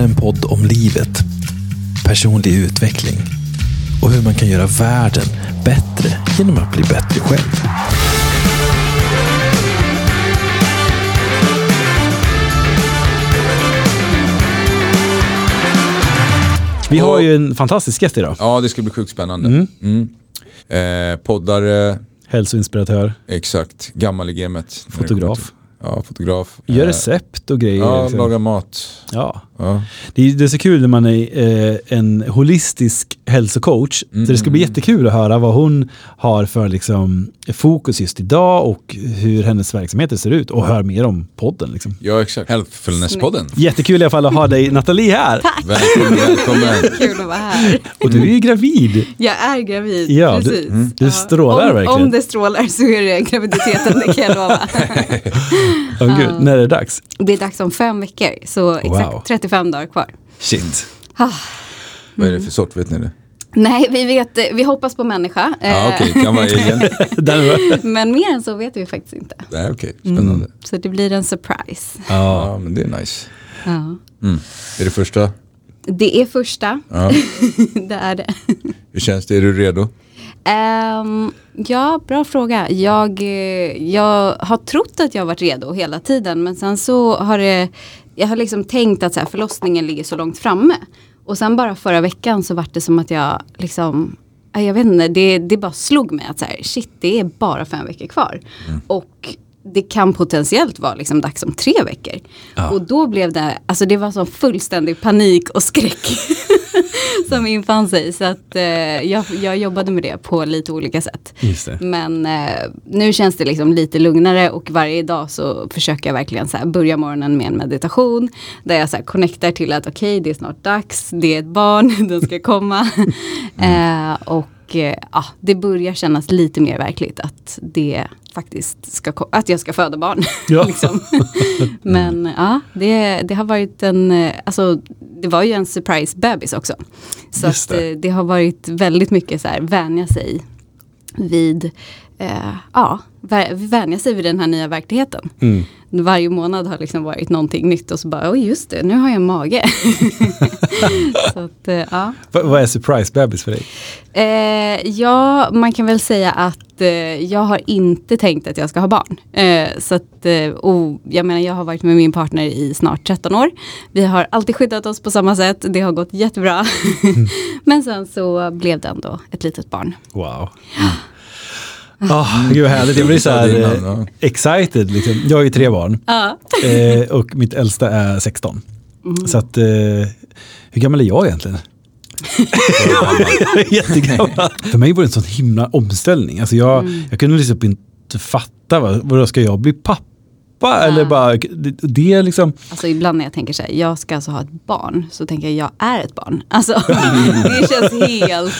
är en podd om livet, personlig utveckling och hur man kan göra världen bättre genom att bli bättre själv. Vi har ju en fantastisk gäst idag. Ja, det ska bli sjukt spännande. Mm. Eh, poddare, Hälsoinspiratör, exakt, gammal i gamet. fotograf. Ja, fotograf. Gör Eh, recept och grejer. Ja, liksom. lagar mat. ja. Ja. Det, är, det är så kul när man är eh, en holistisk hälsocoach. Så det ska bli jättekul att höra vad hon har för liksom, fokus just idag och hur hennes verksamheter ser ut. Och hör mer om podden. Liksom. ja, exakt. Healthfulness-podden. Jättekul i alla fall att ha dig Nathalie här. Välkommen, välkommen. Kul att vara här. Och du är ju gravid. Jag är gravid, Ja, du- precis. du strålar om, verkligen. Om det strålar så är det graviditeten, det kan jag lova. Oh, gud, när är det dags? Det är dags om fem veckor, så exakt Wow. 35 dagar kvar. Shit. Vad är det för sort, vet ni det? Nej, vi vet, vi hoppas på människa. Ja, eh, okej, kan vara egen. Där, Men mer än så vet vi faktiskt inte. Okej, spännande. Så det blir en surprise. ja. Ja, men det är nice. Ja. Mm. Är det första? Det är första, Ja. det är det. Hur känns det? Är du redo? Ehm, ja, bra fråga. Jag, eh, jag har trott att jag varit redo hela tiden men sen så har det, jag har liksom tänkt att så här, förlossningen ligger så långt framme. Och sen bara förra veckan så var det som att jag liksom, ja, jag vet inte, det, det bara slog mig att så här, shit det är bara fem veckor kvar. Och det kan potentiellt vara liksom dags om tre veckor. Och då blev det, alltså det var sån fullständig panik och skräck som infann sig. Så att eh, jag, jag jobbade med det på lite olika sätt. Men eh, nu känns det liksom lite lugnare och varje dag så försöker jag verkligen så börja morgonen med en meditation. Där jag så här connectar till att okej det är snart dags, det är ett barn, den ska komma. eh, och eh, ja, det börjar kännas lite mer verkligt att det faktiskt ska, att jag ska föda barn. Ja. liksom. Men ja, det, det har varit en, eh, alltså det var ju en surprise bebis också. Så att, det. det. det har varit väldigt mycket så här vänja sig vid, eh, ja, vänja sig vid den här nya verkligheten. Mm. Varje månad har liksom varit någonting nytt och så bara, oj just det, nu har jag mage. så att, eh, ja. Va- vad är surprise bebis för dig? Eh, ja, man kan väl säga att eh, jag har inte tänkt att jag ska ha barn. Eh, så att, eh, och jag menar, jag har varit med min partner i snart 13 år. Vi har alltid skyddat oss på samma sätt, det har gått jättebra. Men sen så blev det ändå ett litet barn. Wow. Oh, gud vad härligt, jag blir så här eh, excited. Liksom. Jag har ju tre barn Ja. eh, och mitt äldsta är 16. Så att, eh, hur gammal är jag egentligen? Jättegammal. För mig var det en sån himla omställning. Alltså jag, jag kunde liksom inte fatta, vad, vadå ska jag bli pappa? Eller bara, det, det är liksom, Alltså ibland när jag tänker så här, jag ska alltså ha ett barn, så tänker jag, jag är ett barn. Alltså det känns helt...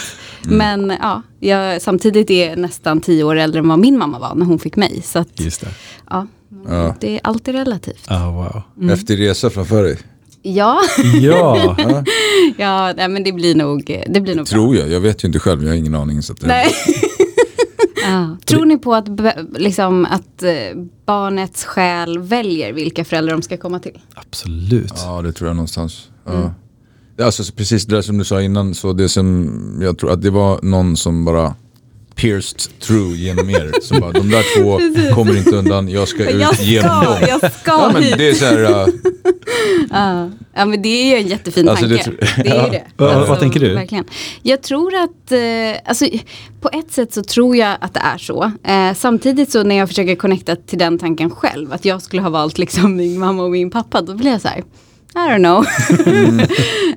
Men ja, jag, samtidigt är jag nästan tio år äldre än vad min mamma var när hon fick mig. Så att, just det. ja, Ja. det är alltid relativt. Ah, wow. Häftig resa framför dig. Ja, Ja, ja nej, men det blir nog, det blir nog bra. Tror jag. Jag vet ju inte själv. Jag har ingen aning. Så att, Nej. ja. Tror ni på att, liksom, att eh, barnets själ väljer vilka föräldrar de ska komma till? absolut. Ja, det tror jag någonstans. Ja. Det Alltså, så precis det där som du sa innan, så det som jag tror att det var någon som bara pierced through genom er. Som bara, de där två kommer inte undan, jag ska ut Jag genom ska, dem. jag ska Ja, men hit. det är så här, uh, Ja. ja men det är ju en jättefin Alltså, det tanke. tror- Det, är ju det. Vad- vad tänker du? Verkligen. Jag tror att, eh, alltså, på ett sätt så tror jag att det är så. Eh, samtidigt så när jag försöker connecta till den tanken själv, att jag skulle ha valt liksom min mamma och min pappa, då blir jag så här, I don't know.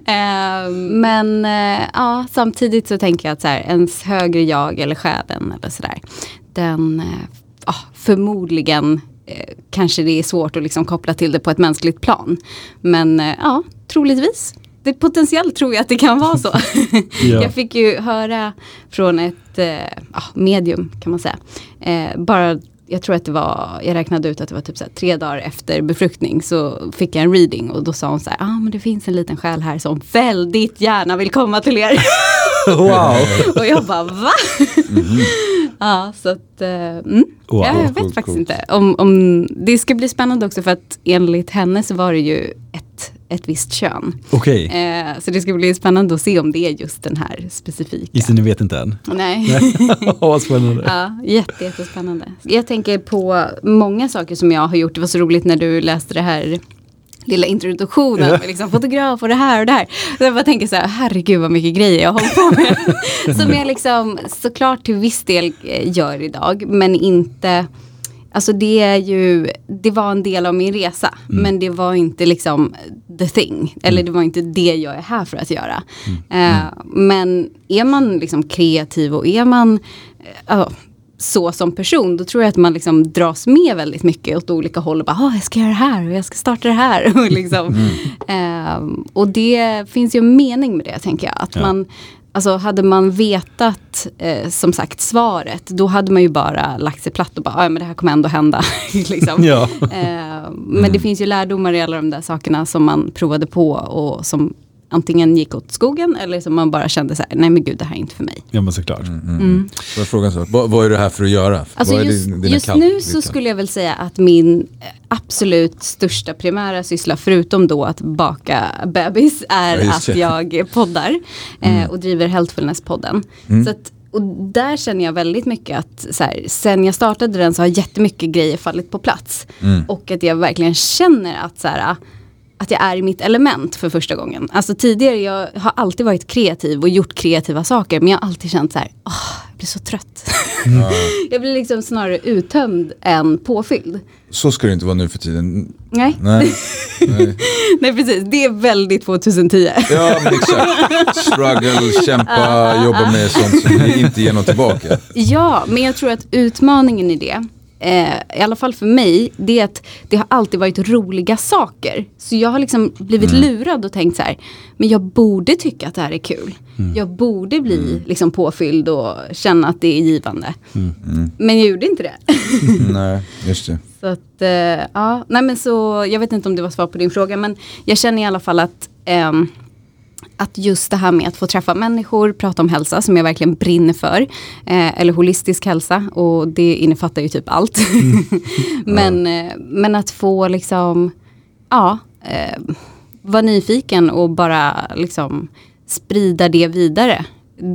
eh, men eh, ja, samtidigt så tänker jag att så här, ens högre jag eller själen eller sådär, den eh, ja, förmodligen eh, kanske det är svårt att liksom koppla till det på ett mänskligt plan. Men ja, troligtvis. Det potentiellt tror jag att det kan vara så. Ja. Jag fick ju höra från ett ja, medium kan man säga. Bara, jag tror att det var, jag räknade ut att det var typ så här, tre dagar efter befruktning så fick jag en reading och då sa hon så här, ja ah, men det finns en liten själ här som väldigt gärna vill komma till er. Wow. och jag bara va? ja så att, eh, mm. Wow. ja, jag vet Coolt, faktiskt coolt. inte. Om, om, det ska bli spännande också för att enligt henne så var det ju ett ett, visst kön. Okej, Eh, så det ska bli spännande att se om det är just den här specifika. det, ni vet inte än. Nej. Vad spännande. Ja, jätte, jättespännande. Jag tänker på många saker som jag har gjort. Det var så roligt när du läste det här lilla introduktionen med liksom fotograf och det här och det här. Så jag bara tänker så här, herregud vad mycket grejer jag har hållit på med. som jag liksom såklart till viss del eh, gör idag, men inte Alltså det är ju, det var en del av min resa. Men det var inte liksom the thing. Eller det var inte det jag är här för att göra. Eh, men är man liksom kreativ och är man ja, så som person, då tror jag att man liksom dras med väldigt mycket åt olika håll. Och bara, "Ah, jag ska göra det här och jag ska starta det här. och, liksom. Ehm, och det finns ju en mening med det, tänker jag. Att Ja. man, alltså, hade man vetat, eh, som sagt, svaret, då hade man ju bara lagt sig platt och bara, "Ah, men det här kommer ändå hända. liksom. Ja. Ehm, men det finns ju lärdomar i alla de där sakerna som man provade på och som antingen gick åt skogen eller som man bara kände så här, nej men gud det här är inte för mig. ja, men såklart. Mm. Jag fråga så? Vad, vad är det här för att göra? Alltså just, din- just nu så skulle jag väl säga att min eh, absolut största primära syssla, förutom då att baka bebis, är Ja, att jag poddar eh, och driver Healthfulness-podden. Så att, och där känner jag väldigt mycket att så här, sen jag startade den så har jättemycket grejer fallit på plats. Och att jag verkligen känner att så här, att jag är i mitt element för första gången. Alltså tidigare, jag har alltid varit kreativ och gjort kreativa saker. Men jag har alltid känt så här, åh, jag blir så trött. jag blir liksom snarare uttömd än påfylld. Så ska det inte vara nu för tiden. Nej, Nej. Nej. nej precis. Det är väldigt 2010. Ja men exakt. Struggle, kämpa, jobba med sånt som inte ger något tillbaka. Ja, men jag tror att utmaningen i det, eh, i alla fall för mig, det är att det har alltid varit roliga saker. Så jag har liksom blivit lurad och tänkt så här, men jag borde tycka att det här är kul. Jag borde bli liksom påfylld och känna att det är givande. Men jag gjorde inte det. Nej, just det. Så att, eh, ja, nej men så, jag vet inte om det var svar på din fråga, men jag känner i alla fall att ehm, att just det här med att få träffa människor, prata om hälsa som jag verkligen brinner för. Eh, eller holistisk hälsa och det innefattar ju typ allt. men, eh, men att få liksom, ja, eh, vara nyfiken och bara liksom sprida det vidare.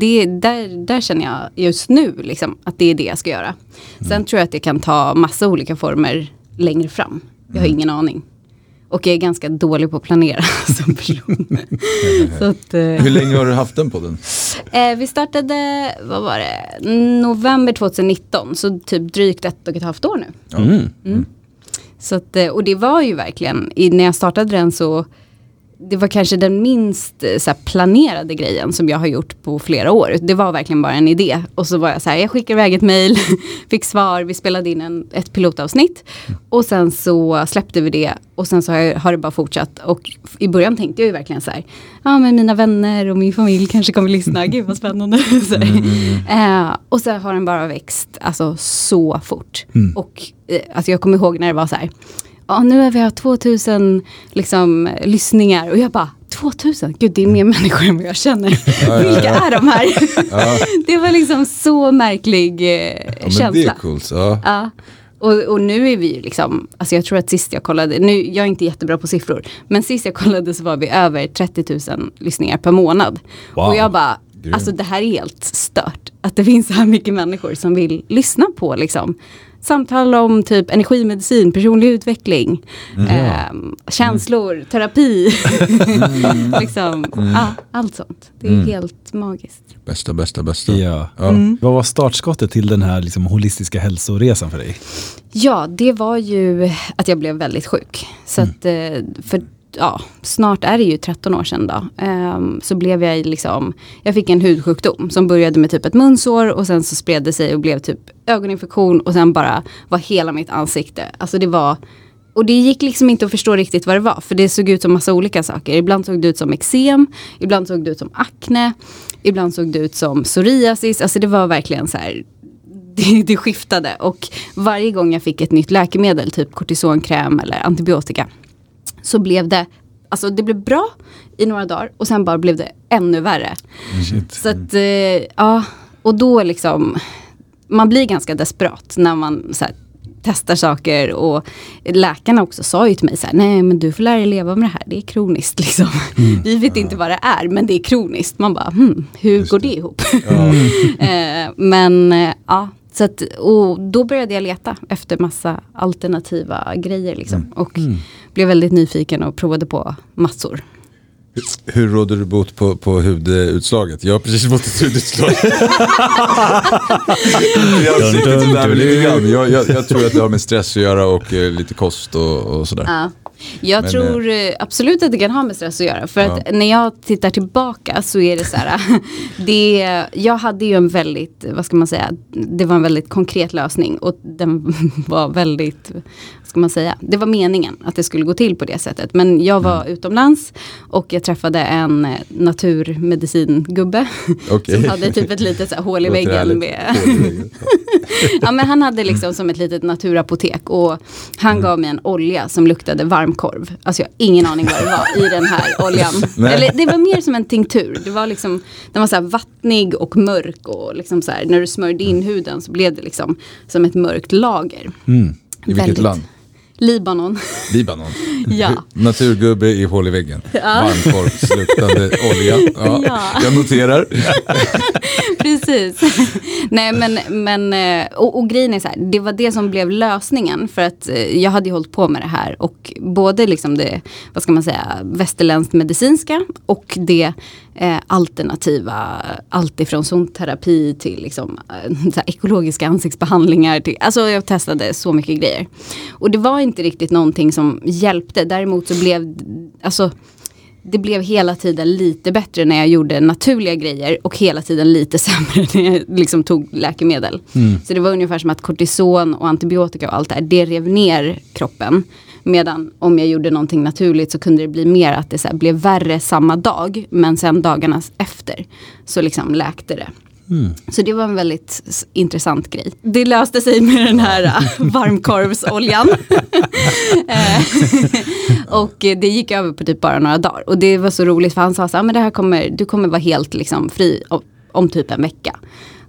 Det, där, där känner jag just nu liksom, att det är det jag ska göra. Sen tror jag att det kan ta massa olika former längre fram. Jag har ingen aning. Och jag är ganska dålig på att planera som person. Att, eh, Hur länge har du haft den podden? eh, vi startade, vad var det, november 2019. Så typ drygt ett och ett halvt år nu. Mm. Så att, eh, och det var ju verkligen, när jag startade den så det var kanske den minst eh, så här, planerade grejen som jag har gjort på flera år. Det var verkligen bara en idé. Och så var jag så här, jag skickade iväg ett mail, fick svar, vi spelade in en, ett pilotavsnitt. Och sen så släppte vi det och sen så har, jag, har det bara fortsatt. Och i början tänkte jag ju verkligen så här, ja men mina vänner och min familj kanske kommer lyssna, gud vad spännande. så här. eh, och så har den bara växt alltså, så fort. Och eh, alltså, jag kommer ihåg när det var så här, ja nu har vi haft 2000 liksom, lyssningar och jag bara 2000, gud det är mer människor än vad jag känner. Vilka är de här? det var liksom så märklig eh, Ja, men det känsla. är coolt. Ja. Ja. Och, och nu är vi ju liksom, alltså jag tror att sist jag kollade, nu, jag är inte jättebra på siffror, men sist jag kollade så var vi över 30 000 lyssningar per månad. Wow. Och jag bara, Grymt. alltså det här är helt stört. Att det finns så här mycket människor som vill lyssna på liksom samtal om typ energimedicin, personlig utveckling, ehm, känslor, terapi. liksom, ja, allt sånt. Det är helt magiskt. Bästa, bästa, bästa. Ja. Ja. Vad var startskottet till den här liksom, holistiska hälsoresan för dig? Ja, det var ju att jag blev väldigt sjuk. Så att, eh, för ja, snart är det ju 13 år sedan då. Um, så blev jag liksom, jag fick en hudsjukdom som började med typ ett munsår och sen så spred det sig och blev typ ögoninfektion och sen bara var hela mitt ansikte. Alltså det var, och det gick liksom inte att förstå riktigt vad det var. För det såg ut som massa olika saker. Ibland såg det ut som eksem, ibland såg det ut som akne, ibland såg det ut som psoriasis. Alltså det var verkligen så här, det, det skiftade och varje gång jag fick ett nytt läkemedel, typ kortisonkräm eller antibiotika, så blev det, alltså det blev bra i några dagar och sen bara blev det ännu värre. Shit. Så att, eh, ja, och då liksom, man blir ganska desperat när man så här, testar saker och läkarna också sa ju till mig så här, nej men du får lära dig leva med det här, det är kroniskt liksom. Vi vet inte vad det är, men det är kroniskt. Man bara, hmm, hur går det ihop? Eh, men eh, ja, så att, och då började jag leta efter massa alternativa grejer liksom. Och blev väldigt nyfiken och provade på massor. Hur råder du bot på, på hudutslaget? Jag har precis fått ett hudutslag. jag, Dun, dun, dun. Jag, jag, jag tror att det har med stress att göra och eh, lite kost och, och sådär. Ja. Jag Men, tror eh, absolut att det kan ha med stress att göra. För att när jag tittar tillbaka så är det så här. det, jag hade ju en väldigt, vad ska man säga, det var en väldigt konkret lösning. Och den var väldigt, vad ska man säga, det var meningen att det skulle gå till på det sättet. Men jag var utomlands och jag träffade en eh, naturmedicingubbe. Okej. Som hade typ ett litet så här, hål i väggen. Med, ja, men han hade liksom som ett litet naturapotek och han Mm. gav mig en olja som luktade varmkorv. Alltså jag har ingen aning vad det var i den här oljan. Eller det var mer som en tinktur. Det var liksom, den var så vattnig och mörk och liksom så här, när du smörjde in huden så blev det liksom som ett mörkt lager. I vilket Väldigt. land? Libanon. Libanon. Ja. Naturgubbe i hål i väggen. Varmkorvsluktande olja. Ja, Ja. Jag noterar. Precis. Nej men, men eh, och, och grejen är så här, det var det som blev lösningen för att eh, jag hade ju hållit på med det här och både liksom det, vad ska man säga, västerländskt medicinska och det eh, alternativa, alltifrån zonterapi till liksom, eh, ekologiska ansiktsbehandlingar. Till, alltså jag testade så mycket grejer. Och det var inte riktigt någonting som hjälpte, däremot så blev, alltså det blev hela tiden lite bättre när jag gjorde naturliga grejer och hela tiden lite sämre när jag liksom tog läkemedel. Så det var ungefär som att kortison och antibiotika och allt det här, det rev ner kroppen. Medan om jag gjorde någonting naturligt så kunde det bli mer att det så blev värre samma dag men sen dagarna efter så liksom läkte det. Så det var en väldigt intressant grej. Det löste sig med den här äh, varmkorvsoljan. Eh, och det gick över på typ bara några dagar. Och det var så roligt för han sa så här, "Ah, men det här kommer, du kommer vara helt liksom fri om, om typ en vecka.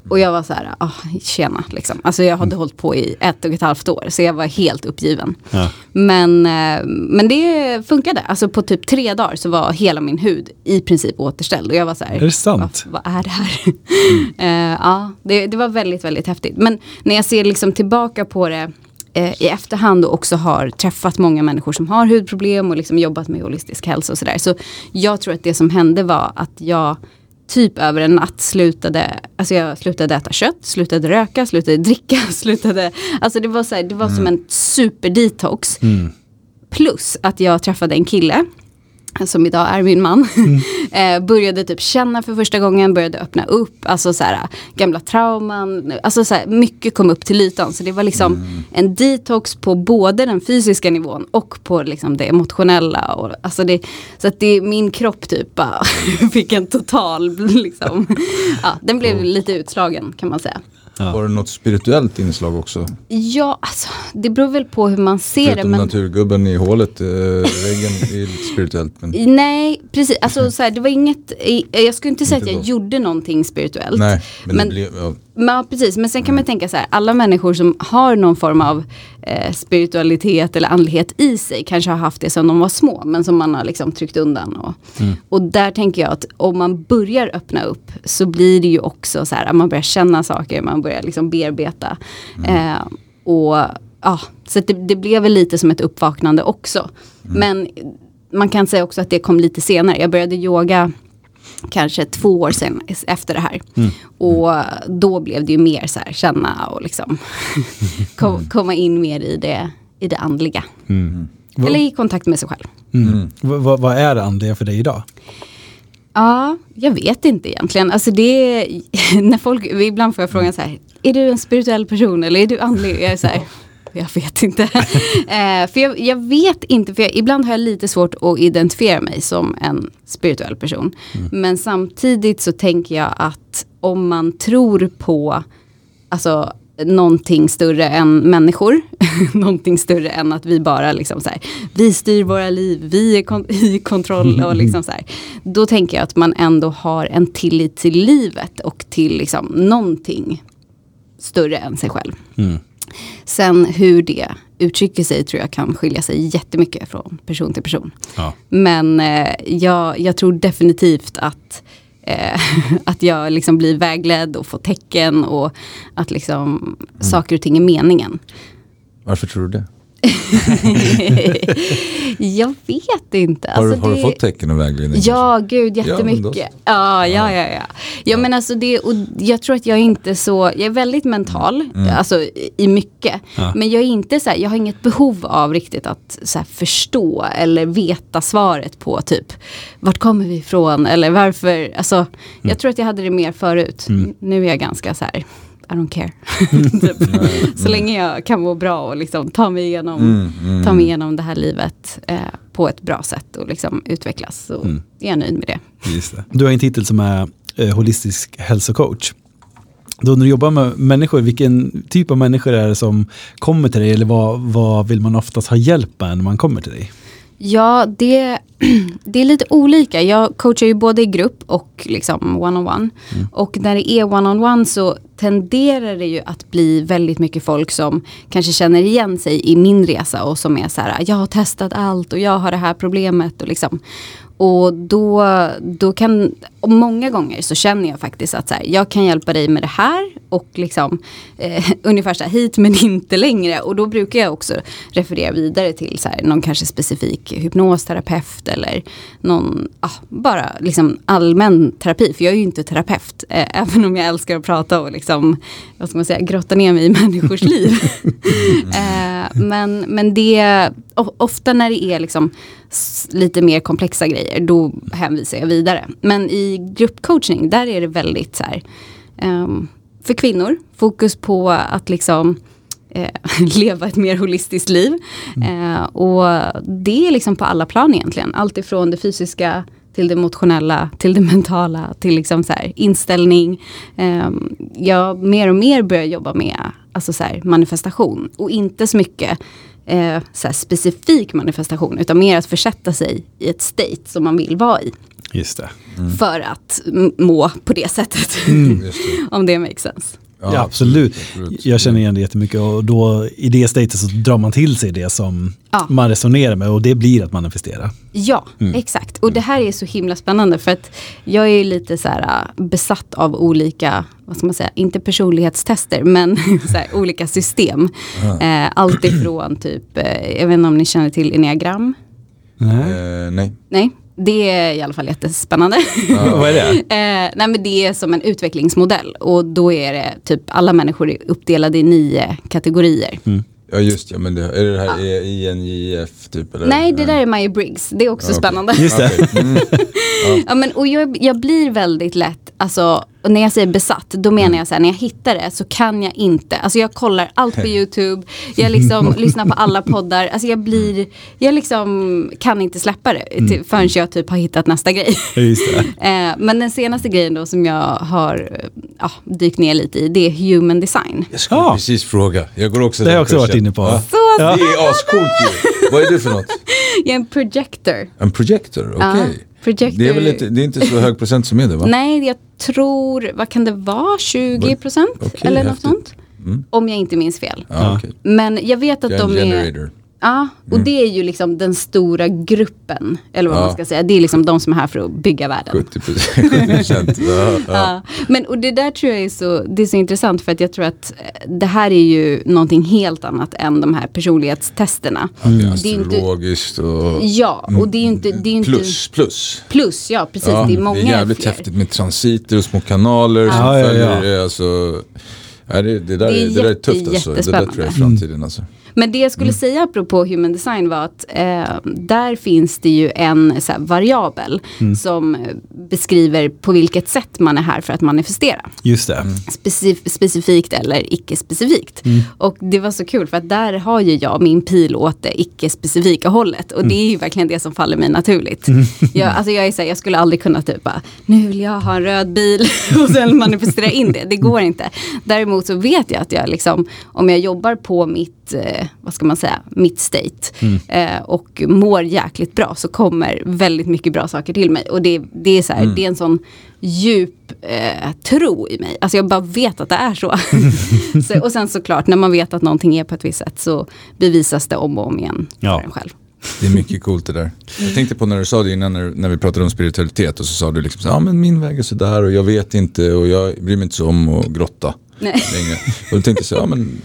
Och jag var så här, ah, tjena liksom. Alltså jag hade hållit på i ett och ett halvt år så jag var helt uppgiven. Ja. Men, eh, men det funkade. Alltså på typ tre dagar så var hela min hud i princip återställd. Och jag var så här, Är det sant? Vad, vad är det här? Eh, ja, det, det var väldigt, väldigt häftigt. Men när jag ser liksom tillbaka på det eh, i efterhand och också har träffat många människor som har hudproblem och liksom jobbat med holistisk hälsa och sådär. Så jag tror att det som hände var att jag typ över en natt slutade, alltså jag slutade äta kött, slutade röka, slutade dricka, slutade, alltså det var så här, det var som en superdetox. Plus att jag träffade en kille som idag är min man, eh, började typ känna för första gången, började öppna upp, alltså så här, gamla trauman, alltså så här, mycket kom upp till ytan. Så det var liksom en detox på både den fysiska nivån och på liksom det emotionella. Och, alltså det, så att det, min kropp typ bara fick en total, liksom, ja, den blev lite utslagen kan man säga. Var det något spirituellt inslag också? Ja, alltså det beror väl på hur man ser det. Förutom Men... naturgubben i hålet, eh, väggen är lite spirituellt. Men... Nej, precis. Alltså, så här, det var inget, jag skulle inte säga Inte att jag då. gjorde någonting spirituellt. Nej, men, Men- det blev... Ja. Men, ja, precis. Men sen kan man tänka så här, alla människor som har någon form av eh, spiritualitet eller andlighet i sig kanske har haft det sedan de var små, men som man har liksom tryckt undan. Och, och där tänker jag att om man börjar öppna upp så blir det ju också så här, att man börjar känna saker, man börjar liksom bearbeta. Eh, och ja, så det, det blev väl lite som ett uppvaknande också. Men man kan säga också att det kom lite senare. Jag började yoga kanske två år sen efter det här. Och då blev det ju mer så här känna och liksom kom, komma in mer i det, i det andliga. Eller i kontakt med sig själv. Mm. Vad- Vad vad är det andliga för dig idag? Ja, jag vet inte egentligen. Alltså det är, när folk, ibland får jag frågan så här, är du en spirituell person eller är du andlig? Jag är så här, jag vet inte. eh, för jag, jag vet inte, för jag, ibland har jag lite svårt att identifiera mig som en spirituell person. Men samtidigt så tänker jag att om man tror på, alltså någonting större än människor. någonting större än att vi bara liksom så här, vi styr våra liv, vi är kon- i kontroll och liksom så här. Då tänker jag att man ändå har en tillit till livet och till liksom någonting större än sig själv. Sen hur det uttrycker sig tror jag kan skilja sig jättemycket från person till person. Ja. Men eh, jag, jag tror definitivt att, eh, att jag liksom blir vägledd och får tecken och att liksom saker och ting är meningen. Varför tror du det? jag vet inte. Har, du- Alltså, har du det- fått tecken och vägledning? Ja, gud Ja, jättemycket. Ja, ja, ja, ja. ja men alltså det, och jag tror att jag är inte så, jag är väldigt mental, Mm. alltså i- mycket. Ja. Men jag är inte så här, jag har inget behov av riktigt att så här, förstå eller veta svaret på typ, vart kommer vi ifrån eller varför, alltså Mm. jag tror att jag hade det mer förut. Nu är jag ganska så här, I don't care. typ. Så länge jag kan må bra och liksom ta mig igenom, Mm, mm. ta mig igenom det här livet eh, på ett bra sätt och liksom utvecklas. Så Mm. är jag nöjd med det. Just det. Du har en titel som är eh, holistisk hälsocoach. Då när du jobbar med människor, vilken typ av människor är det som kommer till dig eller vad, vad vill man oftast ha hjälp med när man kommer till dig? Ja, det, det är lite olika. Jag coachar ju både i grupp och liksom one-on-one. Och när det är one-on-one så tenderar det ju att bli väldigt mycket folk som kanske känner igen sig i min resa och som är så här, jag har testat allt och jag har det här problemet och liksom. Och då, då kan, och många gånger så känner jag faktiskt att så här, jag kan hjälpa dig med det här och liksom eh, ungefär så här, hit men inte längre. Och då brukar jag också referera vidare till så här, någon kanske specifik hypnosterapeut eller någon, ah, bara liksom allmän terapi. För jag är ju inte terapeut, eh, även om jag älskar att prata och liksom, vad ska man säga, grotta ner mig i människors liv. eh, men, men det, ofta när det är liksom lite mer komplexa grejer, då hänvisar jag vidare. Men i gruppcoachning, där är det väldigt så här, ehm, för kvinnor, fokus på att liksom eh, leva ett mer holistiskt liv. Eh, och det är liksom på alla plan egentligen. Allt ifrån det fysiska till det emotionella, till det mentala, till liksom så här inställning. Eh, jag mer och mer börjar jobba med alltså så här manifestation och inte så mycket eh, så specifik manifestation utan mer att försätta sig i ett state som man vill vara i. Just det. För att må på det sättet. Just det. Om det makes sense. Ja, absolut. Jag känner igen det jättemycket och då i det statet så drar man till sig det som Ja. man resonerar med och det blir att manifestera. Ja, exakt. Och det här är så himla spännande för att jag är ju lite så här äh, besatt av olika, vad ska man säga, inte personlighetstester men så här, olika system. Eh, allt ifrån typ, eh, jag vet inte om ni känner till enneagram? Nej. Eh, nej. Nej, det är i alla fall jättespännande. Vad är det? Eh, nej men det är som en utvecklingsmodell och då är det typ alla människor är uppdelade i nio kategorier. Ja just ja, men det, är det det här INJF typ? Eller? Nej, det där är Myers-Briggs. Det är också Ja, okej. spännande. Just det. Mm. Ja, men, och jag, jag blir väldigt lätt, alltså och när jag säger besatt, då menar jag så här, när jag hittar det så kan jag inte, alltså jag kollar allt på YouTube, jag liksom lyssnar på alla poddar, alltså jag blir, jag liksom kan inte släppa det till, förrän jag typ har hittat nästa grej. Just det. Eh, men den senaste grejen då som jag har eh, ja, dykt ner lite i, det är human design. Jag skulle Ja. precis fråga. Jag går också Det har också varit. Inne på. Ja. Så Det är ascoolt ju. Vad är du för något? jag är en projector. En projector? Okej. Ja, projector. Det är väl det är inte så hög procent som är det va? Nej, jag tror, vad kan det vara, 20 procent? Okej, eller något häftigt. sånt. Mm. Om jag inte minns fel. Ja, okej. Men jag vet att Jag de är... Ja, och det är ju liksom den stora gruppen. Eller vad Mm. Ja. man ska säga. Det är liksom de som är här för att bygga världen. 70 procent. ja, ja. Men och det där tror jag är så, det är så intressant för att jag tror att eh, det här är ju någonting helt annat än de här personlighetstesterna. Är Det är astrologiskt och Ja, och det är ju inte... Det är inte plus, plus. Plus, ja precis. Det är många det är jävligt fler. häftigt med transiter och små kanaler som Ja, ja, följer. Alltså, det, det, där, Det är det där är tufft alltså. Det där tror jag är framtiden alltså. Men det jag skulle Mm. säga apropå human design var att eh, där finns det ju en så här, variabel Mm. som beskriver på vilket sätt man är här för att manifestera. Just det. Mm. Specif- specifikt eller icke-specifikt. Och det var så kul för att där har ju jag min pil åt det icke-specifika hållet. Och det är ju verkligen det som faller mig naturligt. Jag, alltså jag, är så här, jag skulle aldrig kunna typ bara, nu vill jag ha en röd bil och sen manifestera in det. Det går inte. Däremot så vet jag att jag liksom, om jag jobbar på mitt mitt, eh, vad ska man säga, mitt state. Eh, och mår jäkligt bra så kommer väldigt mycket bra saker till mig. Och det, det, är, så här, det är en sån djup eh, tro i mig. Alltså jag bara vet att det är så. så. Och sen såklart när man vet att någonting är på ett visst sätt så bevisas det om och om igen Ja. för en själv. Det är mycket coolt det där. Jag tänkte på när du sa det innan när, när vi pratade om spiritualitet och så sa du liksom så, ja men min väg är sådär och jag vet inte och jag bryr mig inte så om att grotta Nej. längre. Och då tänkte jag så, ja men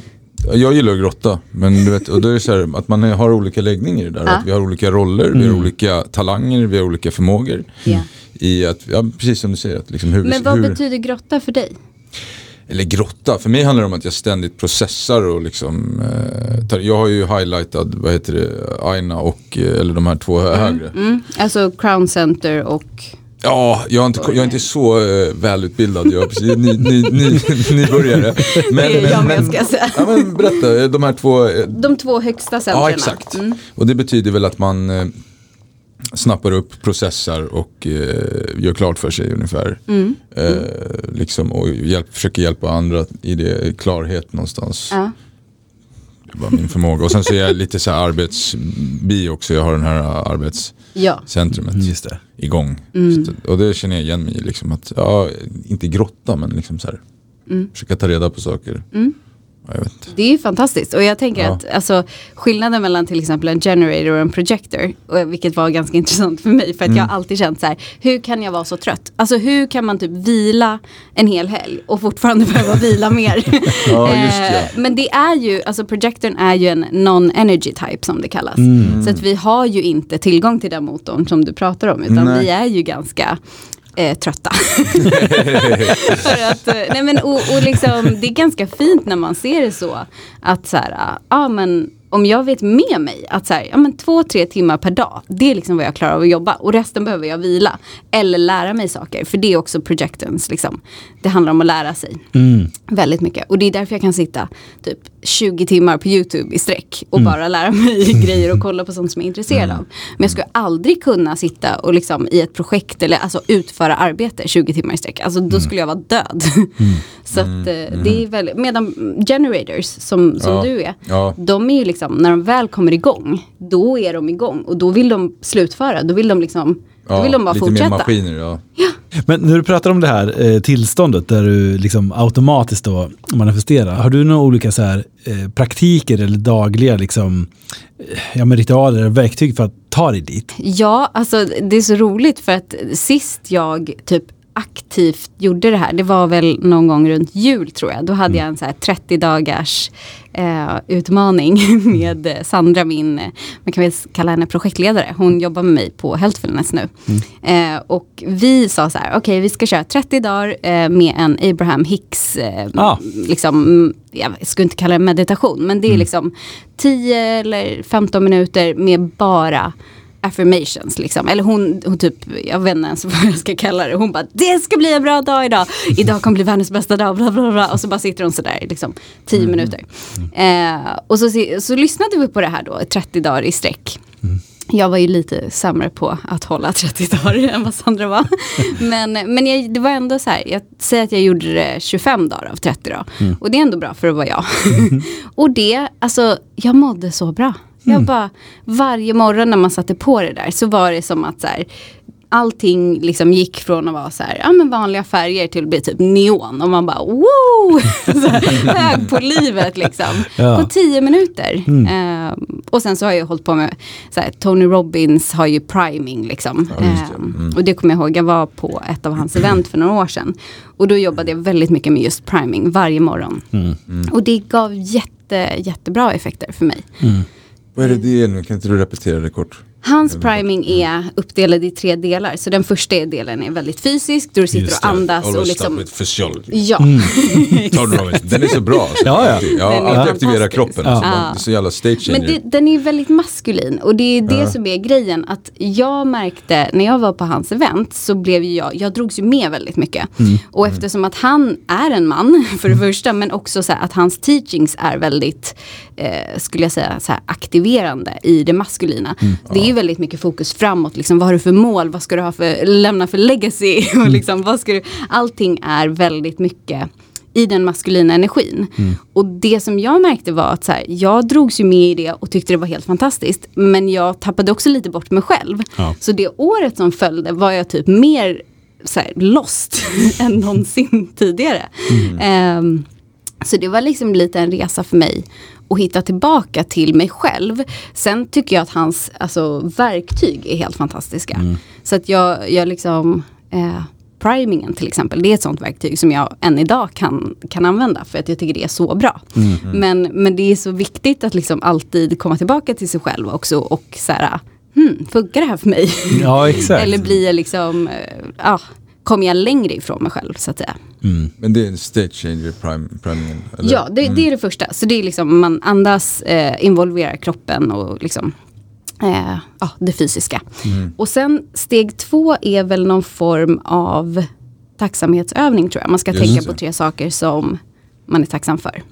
jag gillar att grotta, men du vet, och då är det så här, att man har olika läggningar där. Att vi har olika roller, vi har olika talanger, vi har olika förmågor. Ja. I att, ja, precis som du säger, att liksom hur, Men vad hur, betyder grotta för dig? eller grotta, för mig handlar det om att jag ständigt processar och liksom eh, tar, Jag har ju highlightat, vad heter det, Aina och, eh, eller de här två högre. Mm. Alltså Crown Center och Ja, jag är inte, jag är inte så eh, välutbildad, jag är precis ny, ny, ny, nybörjare. Men, Det är jag med, ska jag säga. Ja, men berätta, eh, de här två, eh, de två högsta centren. ja exakt. Och det betyder väl att man snappar upp, processar och eh, gör klart för sig ungefär. Mm. Eh, liksom, och hjälp, försöker hjälpa andra i det, klarhet någonstans. Ja. Var min förmåga. Och sen så är jag lite så här arbetsbi också, jag har den här arbetscentrumet Ja. Just det. igång. Mm. Så, och det känner jag igen mig i. Liksom att, ja, inte grotta men liksom så här, Mm. försöka ta reda på saker. Inte. Det är ju fantastiskt och jag tänker Ja. att alltså, skillnaden mellan till exempel en generator och en projector, och, vilket var ganska intressant för mig för att Mm. jag har alltid känt så här, hur kan jag vara så trött? Alltså hur kan man typ vila en hel helg och fortfarande behöva vila mer? Ja, just det. Eh, Men det är ju, alltså projectorn är ju en non-energy type som det kallas. Mm. Så att vi har ju inte tillgång till den motorn som du pratar om utan Nej. vi är ju ganska eh, trötta. För att, eh, nej men, och, och liksom, det är ganska fint när man ser det så. Att så här, ah, ja men om jag vet med mig att så här, ja, men två, tre timmar per dag, det är liksom vad jag klarar av att jobba. Och resten behöver jag vila. Eller lära mig saker, för det är också projectance. Liksom. Det handlar om att lära sig. Väldigt mycket. Och det är därför jag kan sitta typ 20 timmar på YouTube i sträck och bara lära mig grejer och kolla på sånt som jag är intresserad av. Men jag skulle aldrig kunna sitta och liksom i ett projekt eller alltså utföra arbete 20 timmar i sträck. Alltså då skulle jag vara död. Så att eh, det är väldigt, medan generators som, som Ja. du är, Ja. de är ju liksom, när de väl kommer igång, då är de igång och då vill de slutföra, då vill de liksom, då vill de bara lite fortsätta. mer maskiner. Ja. Men när du pratar om det här eh, tillståndet där du liksom automatiskt då manifesterar. Har du några olika så här, eh, praktiker eller dagliga liksom, eh, ja, men ritualer eller verktyg för att ta dig dit? Ja, alltså det är så roligt för att sist jag typ aktivt gjorde det här, det var väl någon gång runt jul tror jag. Då hade jag en så här 30 dagars eh, utmaning med Sandra, min, man kan väl kalla henne projektledare. Hon jobbar med mig på Healthfulness nu. Eh, och vi sa så här, okej vi ska köra 30 dagar eh, med en Abraham Hicks, eh, Ah. liksom, mm, jag skulle inte kalla det meditation, men det är liksom 10 eller 15 minuter med bara affirmations liksom. Eller hon, hon typ, jag vet inte ens vad jag ska kalla det. Hon bara, det ska bli en bra dag idag. Idag kommer bli världens bästa dag. Bla, bla, bla. Och så bara sitter hon sådär liksom 10 minuter. Eh, och så, så lyssnade vi på det här då, i 30 dagar i sträck. Jag var ju lite sämre på att hålla 30 dagar än vad Sandra var. Men, men jag, det var ändå så här, jag säger att jag gjorde det 25 dagar av 30 då. Och det är ändå bra för att vara jag. och det, alltså jag mådde så bra. Jag bara, varje morgon när man satte på det där så var det som att så här, allting liksom gick från att vara så här, ja men vanliga färger till att bli typ neon. Och man bara, här, hög på livet liksom. Ja. På tio minuter. Eh, och sen så har jag hållit på med, så här, Tony Robbins har ju priming liksom. Ja, det. Eh, och det kommer jag ihåg, jag var på ett av hans event för några år sedan. Och då jobbade jag väldigt mycket med just priming varje morgon. Och det gav jätte, jättebra effekter för mig. Vad är det det är nu? Kan inte du repetera det kort? Hans priming är uppdelad i tre delar. Så den första delen är väldigt fysisk. Då du sitter och andas och liksom... start with physiology. Ja, Robbins. Den är så bra. Alltså. Ja, ja. Är alltid fantastisk. kroppen. Alltså. Ja. Är så jävla stage men det, den är väldigt maskulin. Och det är det som är grejen. Att jag märkte när jag var på hans event så blev ju jag, jag drogs ju med väldigt mycket. Och eftersom att han är en man för det första. Men också så att hans teachings är väldigt, eh, skulle jag säga, så aktiverande i det maskulina. Det är ju väldigt mycket fokus framåt. Liksom, vad har du för mål? Vad ska du ha för, lämna för legacy? Och liksom, vad ska du, allting är väldigt mycket i den maskulina energin. Och det som jag märkte var att så här, jag drogs ju med i det och tyckte det var helt fantastiskt. Men jag tappade också lite bort mig själv. Ja. Så det året som följde var jag typ mer så här, lost än någonsin tidigare. Ehm, så det var liksom lite en resa för mig att hitta tillbaka till mig själv. Sen tycker jag att hans alltså, verktyg är helt fantastiska. Så att jag, jag liksom, eh, primingen till exempel, det är ett sånt verktyg som jag än idag kan, kan använda för att jag tycker det är så bra. Men, men det är så viktigt att liksom alltid komma tillbaka till sig själv också och så här, hmm, funkar det här för mig? Ja, exakt. Eller blir jag liksom, eh, ja, kommer jag längre ifrån mig själv så att säga. Men det är en state changer, prime, primingen? Eller? Ja, det, det är det första. Så det är liksom man andas, eh, involverar kroppen och liksom eh, ja, det fysiska. Och sen steg två är väl någon form av tacksamhetsövning tror jag. Man ska Just tänka det. på tre saker som man är tacksam för.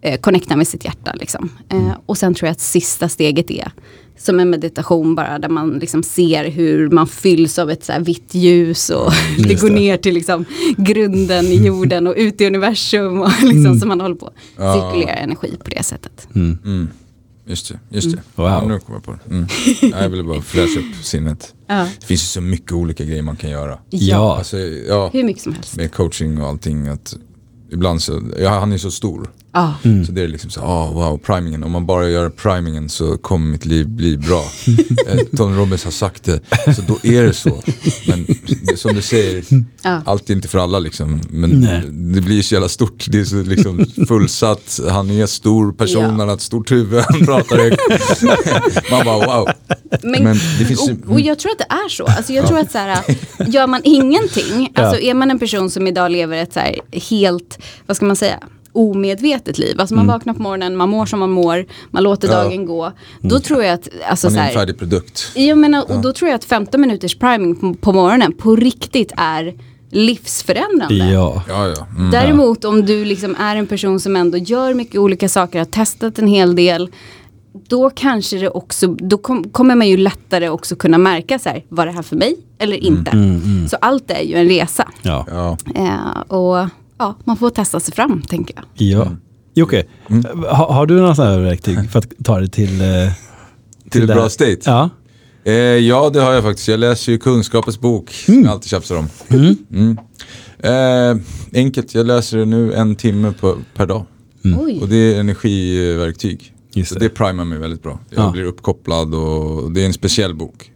Eh, connecta med sitt hjärta liksom. Eh, och sen tror jag att sista steget är som en meditation bara där man liksom ser hur man fylls av ett så här vitt ljus och det Just går det. ner till liksom grunden i jorden och ut i universum och liksom så man håller på Ja. cirkulera energi på det sättet. Mm. Just det, just det. Wow. Ja, nu kommer jag på det. Mm. Ja, Jag ville bara fräscha upp sinnet. Ja. Det finns ju så mycket olika grejer man kan göra. Ja. Alltså, ja, Hur mycket som helst. med coaching och allting. Att ibland så, ja, han är så stor. Ja. Så det är liksom så, ah wow, primingen. Om man bara gör primingen så kommer mitt liv bli bra. Eh, Tony Robbins har sagt det, så då är det så. Men det, som du säger, Ja. allt är inte för alla liksom. Men Nej. det blir så jävla stort, det är så liksom fullsatt. Han är stor person, Ja. han har ett stort huvud, han pratar högt. man bara wow. Men, Men det finns och, och jag tror att det är så. Alltså jag tror att så här, gör man ingenting, alltså är man en person som idag lever ett så här helt, vad ska man säga, omedvetet liv. Alltså man vaknar på morgonen, man mår som man mår, man låter Ja. dagen gå. Då tror jag att, alltså Man är en färdig produkt. jag menar, och då tror jag att 15 minuters priming på, på morgonen på riktigt är livsförändrande. Ja. Ja, ja. Mm. Däremot om du liksom är en person som ändå gör mycket olika saker, har testat en hel del. Då kanske det också, då kom, kommer man ju lättare också kunna märka så här, var det här för mig eller inte? Så allt är ju en resa. Ja. ja. Eh, och ja, man får testa sig fram tänker jag. ja. Jocke, ha, har du några sådana här verktyg för att ta det till... Eh, Till ett det bra state? Ja. Eh, ja, det har jag faktiskt. Jag läser ju Kunskapens bok, som jag alltid tjafsar om. Mm. Eh, enkelt, jag läser det nu en timme på, per dag. Oj. Och det är energiverktyg. Just det. det primar mig väldigt bra. Jag Ja. blir uppkopplad och det är en speciell bok.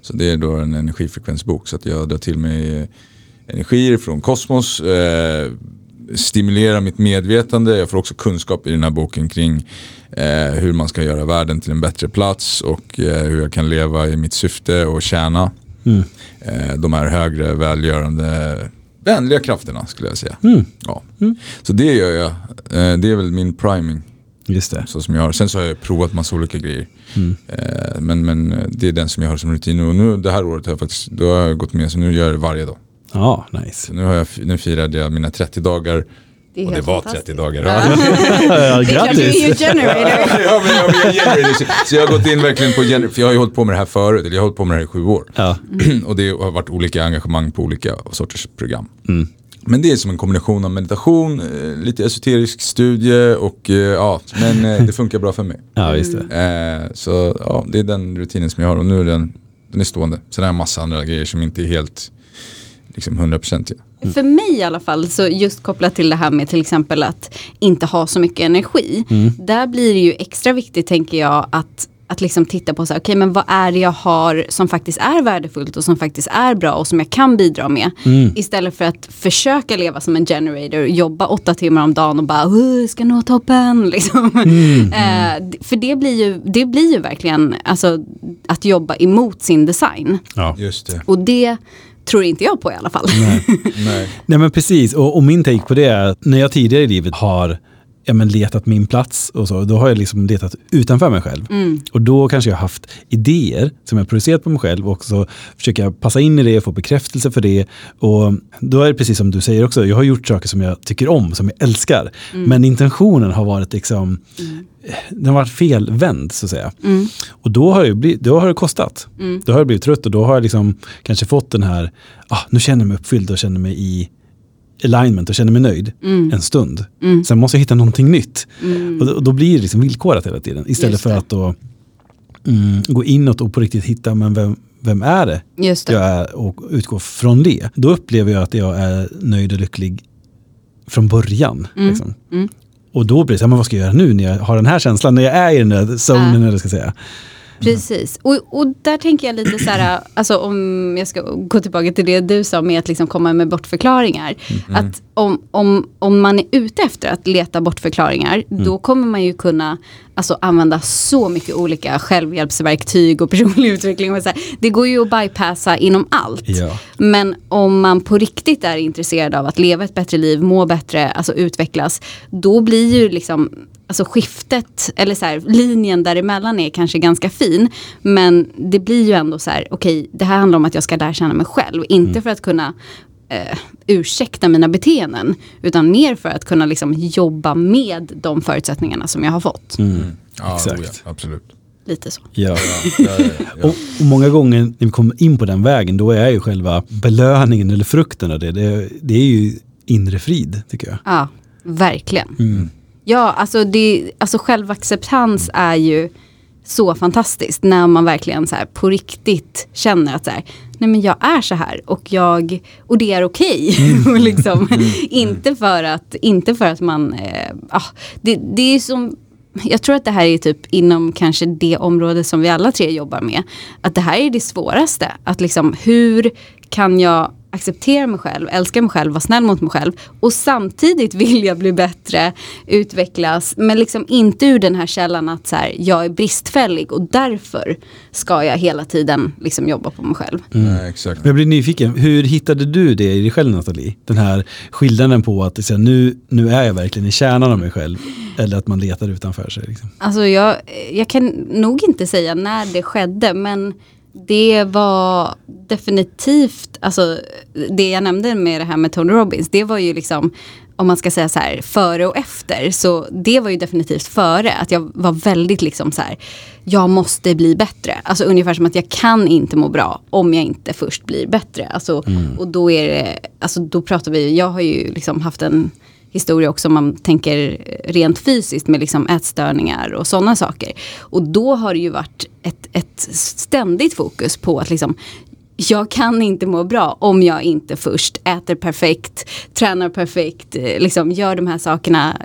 Så det är då en energifrekvensbok. Så att jag drar till mig eh, energier från kosmos. Eh, stimulerar mitt medvetande. Jag får också kunskap i den här boken kring eh, hur man ska göra världen till en bättre plats och eh, hur jag kan leva i mitt syfte och tjäna eh, de här högre välgörande vänliga krafterna skulle jag säga. Ja. Så det gör jag. Eh, det är väl min priming. Just det. Så som jag har. Sen så har jag provat massa olika grejer. Eh, men, men det är den som jag har som rutin. Och nu det här året har jag faktiskt då har jag gått med så nu gör jag det varje dag. Ja, nice. Så nu, har jag, nu firade jag mina 30 dagar. Det och det var fantastiskt. 30 dagar. Ja, ju grattis! generator. ja, men, ja, men jag så, jag har gått in verkligen på, gener- för jag har ju hållit på med det här förut, eller jag har hållit på med det här i sju år. Ja. och det har varit olika engagemang på olika sorters program. Mm. Men det är som en kombination av meditation, eh, lite esoterisk studie och eh, ja, men eh, det funkar bra för mig. Ja, just det. Så ja, det är den rutinen som jag har och nu är den, den är stående. Sen har jag massa andra grejer som inte är helt liksom 100% ja. För mig i alla fall, så just kopplat till det här med till exempel att inte ha så mycket energi. Där blir det ju extra viktigt tänker jag att att liksom titta på så här, okej men vad är det jag har som faktiskt är värdefullt och som faktiskt är bra och som jag kan bidra med. Istället för att försöka leva som en generator, jobba åtta timmar om dagen och bara, "Åh, jag ska nå toppen. Liksom. Eh, d- för det blir, ju, det blir ju verkligen alltså, att jobba emot sin design. Ja. Just det. Och det tror inte jag på i alla fall. Nej. Nej men precis, och, och min take på det är att när jag tidigare i livet har ja, men letat min plats och så, då har jag liksom letat utanför mig själv. Och då kanske jag har haft idéer som jag producerat på mig själv och så försöker jag passa in i det och få bekräftelse för det. Och då är det precis som du säger också, jag har gjort saker som jag tycker om, som jag älskar. Men intentionen har varit liksom, den har varit felvänd så att säga. Och då har, blivit, då har det kostat. Då har jag blivit trött och då har jag liksom kanske fått den här, ah, nu känner jag mig uppfylld och känner mig i alignment och känner mig nöjd Mm. en stund. Sen måste jag hitta någonting nytt. Och, då, och då blir det liksom villkorat hela tiden. Istället för att då mm, gå inåt och på riktigt hitta, men vem, vem är det Just det. jag är och utgå från det. Då upplever jag att jag är nöjd och lycklig från början. Liksom. Mm. Och då blir det så här, men vad ska jag göra nu när jag har den här känslan, när jag är i den där zonen, Ja. eller ska säga. Precis, och, och där tänker jag lite så här, alltså om jag ska gå tillbaka till det du sa med att liksom komma med bortförklaringar. Att om, om, om man är ute efter att leta bortförklaringar, då kommer man ju kunna alltså, använda så mycket olika självhjälpsverktyg och personlig utveckling. Och så här. Det går ju att bypassa inom allt. Ja. Men om man på riktigt är intresserad av att leva ett bättre liv, må bättre, alltså utvecklas, då blir ju liksom Alltså skiftet, eller så här, linjen däremellan är kanske ganska fin. Men det blir ju ändå så här, okej, det här handlar om att jag ska lära känna mig själv. Inte för att kunna eh, ursäkta mina beteenden. Utan mer för att kunna liksom jobba med de förutsättningarna som jag har fått. Ja, Exakt. oh ja, absolut. Lite så. Ja. Ja, ja, ja. Och, och många gånger när vi kommer in på den vägen, då är ju själva belöningen eller frukten av det, det, det är ju inre frid, tycker jag. Ja, verkligen. Ja, alltså, det, alltså självacceptans är ju så fantastiskt när man verkligen så här på riktigt känner att så här, nej men jag är så här och, jag, och det är okej. Och liksom, inte, för att, inte för att man, eh, ah, det, det är som jag tror att det här är typ inom kanske det område som vi alla tre jobbar med. Att det här är det svåraste. Att liksom hur kan jag acceptera mig själv, älska mig själv, vara snäll mot mig själv och samtidigt vilja bli bättre, utvecklas men liksom inte ur den här källan att så här, jag är bristfällig och därför ska jag hela tiden liksom jobba på mig själv. Nej, exakt. Men jag blir nyfiken, hur hittade du det i dig själv Nathalie? Den här skillnaden på att så här, nu, nu är jag verkligen i kärnan av mig själv. Eller att man letar utanför sig. Liksom. Alltså jag, jag kan nog inte säga när det skedde men det var definitivt, alltså det jag nämnde med det här med Tony Robbins, det var ju liksom, om man ska säga så här, före och efter. Så det var ju definitivt före, att jag var väldigt liksom så här, jag måste bli bättre. Alltså ungefär som att jag kan inte må bra om jag inte först blir bättre. Alltså, Och då är det, alltså då pratar vi, jag har ju liksom haft en historia också om man tänker rent fysiskt med liksom ätstörningar och sådana saker. Och då har det ju varit ett, ett ständigt fokus på att liksom jag kan inte må bra om jag inte först äter perfekt, tränar perfekt, liksom gör de här sakerna,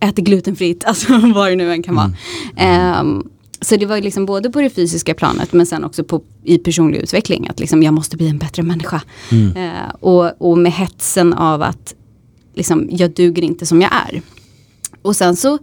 äter glutenfritt, alltså vad det nu än kan vara. Ehm, så det var ju liksom både på det fysiska planet men sen också på, i personlig utveckling. Att liksom jag måste bli en bättre människa. Eh, och, och med hetsen av att liksom, jag duger inte som jag är. Och sen så,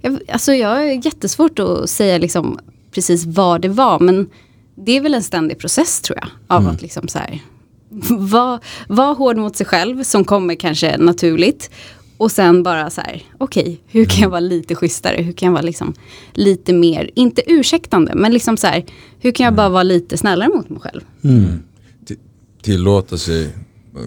jag, alltså jag har jättesvårt att säga liksom precis vad det var. Men det är väl en ständig process tror jag. Av att liksom så här, vara var hård mot sig själv som kommer kanske naturligt. Och sen bara så här, okej, hur kan jag vara lite schysstare? Hur kan jag vara liksom lite mer, inte ursäktande, men liksom så här, hur kan jag bara vara lite snällare mot mig själv? Ti- Tillåta sig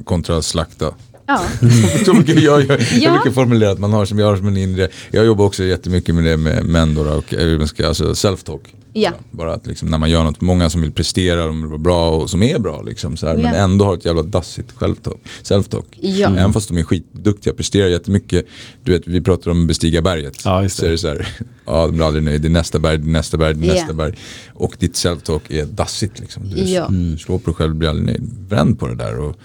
kontra slakta. Ja, Så mycket, jag, jag, Ja. ja. mycket formulerat man har som jag har som en inre. Jag jobbar också jättemycket med det med män då, och eh, man ska- alltså self-talk. Ja. Bara att liksom, när man gör något, många som vill prestera, de vill vara bra och som är bra liksom, så här, men Ja. ändå har ett jävla dassigt självtalk, self-talk. Ja. Även fast de är skitduktiga, presterar jättemycket. Du vet, vi pratar om bestiga berget. Ja, just det. Så är det så här, ja de blir aldrig nöjda, det är nästa berg, det är nästa berg, det är Ja. nästa berg. Och ditt self-talk är dassigt liksom. Du Ja. mm. slår på dig själv, blir aldrig nöjd. Vänd på det där och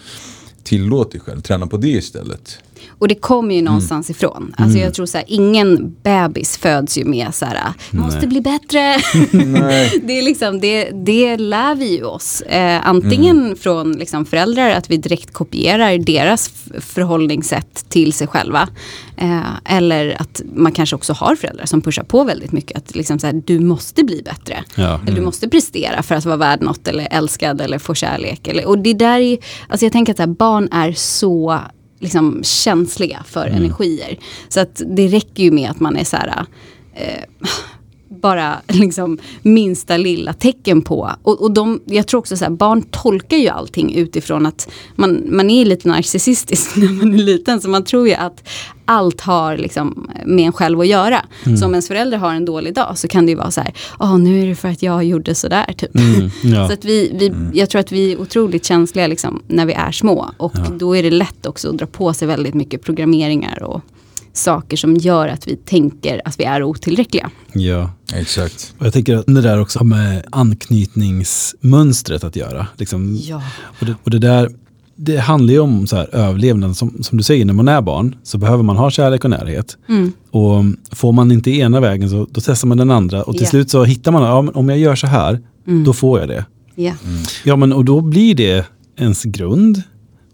tillåt dig själv, träna på det istället. Och det kommer ju någonstans ifrån. Alltså jag tror så här, ingen bebis föds ju med så här, måste bli bättre. det, är liksom, det, det lär vi ju oss. Eh, antingen från liksom föräldrar, att vi direkt kopierar deras förhållningssätt till sig själva. Eh, eller att man kanske också har föräldrar som pushar på väldigt mycket. Att liksom så här, du måste bli bättre. Ja. Eller du måste prestera för att vara värd något eller älskad eller få kärlek. Eller, och det där är, alltså jag tänker att här, barn är så liksom, känsliga för energier. Så att det räcker ju med att man är så här, eh, bara liksom minsta lilla tecken på. Och, och de, jag tror också så barn tolkar ju allting utifrån att man, man är lite narcissistisk när man är liten. Så man tror ju att allt har liksom med en själv att göra. Mm. Så om ens förälder har en dålig dag så kan det ju vara så här, oh, nu är det för att jag gjorde sådär. Typ. Mm, ja. så att vi, vi, mm. jag tror att vi är otroligt känsliga liksom, när vi är små. Och ja. då är det lätt också att dra på sig väldigt mycket programmeringar. Och, saker som gör att vi tänker att vi är otillräckliga. Ja, exakt. Och jag tänker att det där också har med anknytningsmönstret att göra. Liksom. Ja. Och, det, och det där det handlar ju om så här överlevnad. Som, som du säger, när man är barn så behöver man ha kärlek och närhet. Mm. Och får man inte ena vägen så då testar man den andra. Och till yeah. slut så hittar man, ja, om jag gör så här, mm. då får jag det. Yeah. Mm. Ja, men och då blir det ens grund.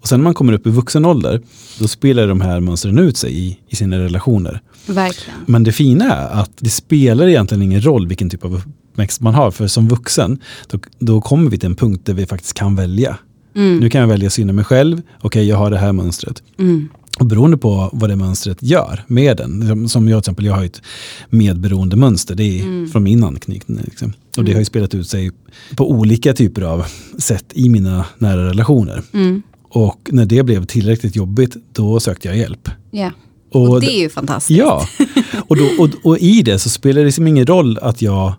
Och sen när man kommer upp i vuxen ålder, då spelar de här mönstren ut sig i, i sina relationer. Verkligen. Men det fina är att det spelar egentligen ingen roll vilken typ av uppväxt man har. För som vuxen, då, då kommer vi till en punkt där vi faktiskt kan välja. Mm. Nu kan jag välja att syna mig själv, okej okay, jag har det här mönstret. Mm. Och beroende på vad det mönstret gör med den, som jag till exempel, jag har ett medberoende mönster, det är mm. från min anknytning. Liksom. Och det mm. har ju spelat ut sig på olika typer av sätt i mina nära relationer. Mm. Och när det blev tillräckligt jobbigt, då sökte jag hjälp. Ja. Och, och det är ju fantastiskt. Ja, och, då, och, och, i det så spelar det liksom ingen roll att jag,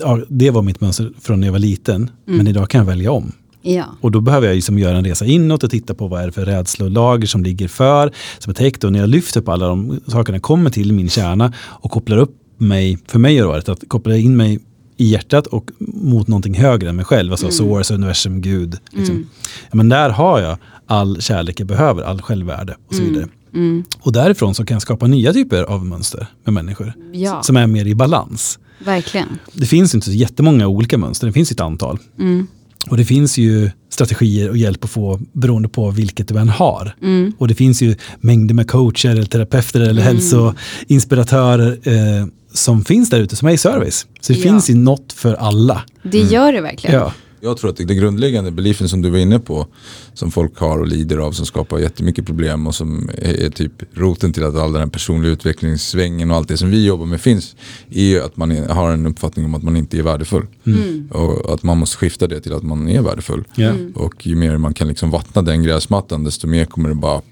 ja, det var mitt mönster från när jag var liten, mm. men idag kan jag välja om. Ja. Och då behöver jag liksom göra en resa inåt och titta på vad är det för rädslolager som ligger för, som är täckt. Och när jag lyfter på alla de sakerna, kommer till min kärna och kopplar upp mig, för mig har det varit att koppla in mig i hjärtat och mot någonting högre än mig själv, alltså mm. source, universum, Gud. Liksom. Mm. Ja, men där har jag all kärlek jag behöver, all självvärde och så mm. vidare. Mm. Och därifrån så kan jag skapa nya typer av mönster med människor ja. som är mer i balans. Verkligen. Det finns inte så jättemånga olika mönster, det finns ett antal. Mm. Och det finns ju strategier och hjälp att få beroende på vilket du än har. Mm. Och det finns ju mängder med coacher eller terapeuter eller mm. hälsoinspiratörer eh, som finns där ute som är i service. Så det ja. finns ju något för alla. Det gör det verkligen. Ja. Jag tror att det grundläggande beliefen som du var inne på som folk har och lider av som skapar jättemycket problem och som är typ roten till att all den här personliga utvecklingssvängen och allt det som vi jobbar med finns är att man har en uppfattning om att man inte är värdefull. Mm. Och att man måste skifta det till att man är värdefull. Mm. Och ju mer man kan liksom vattna den gräsmattan desto mer kommer det bara,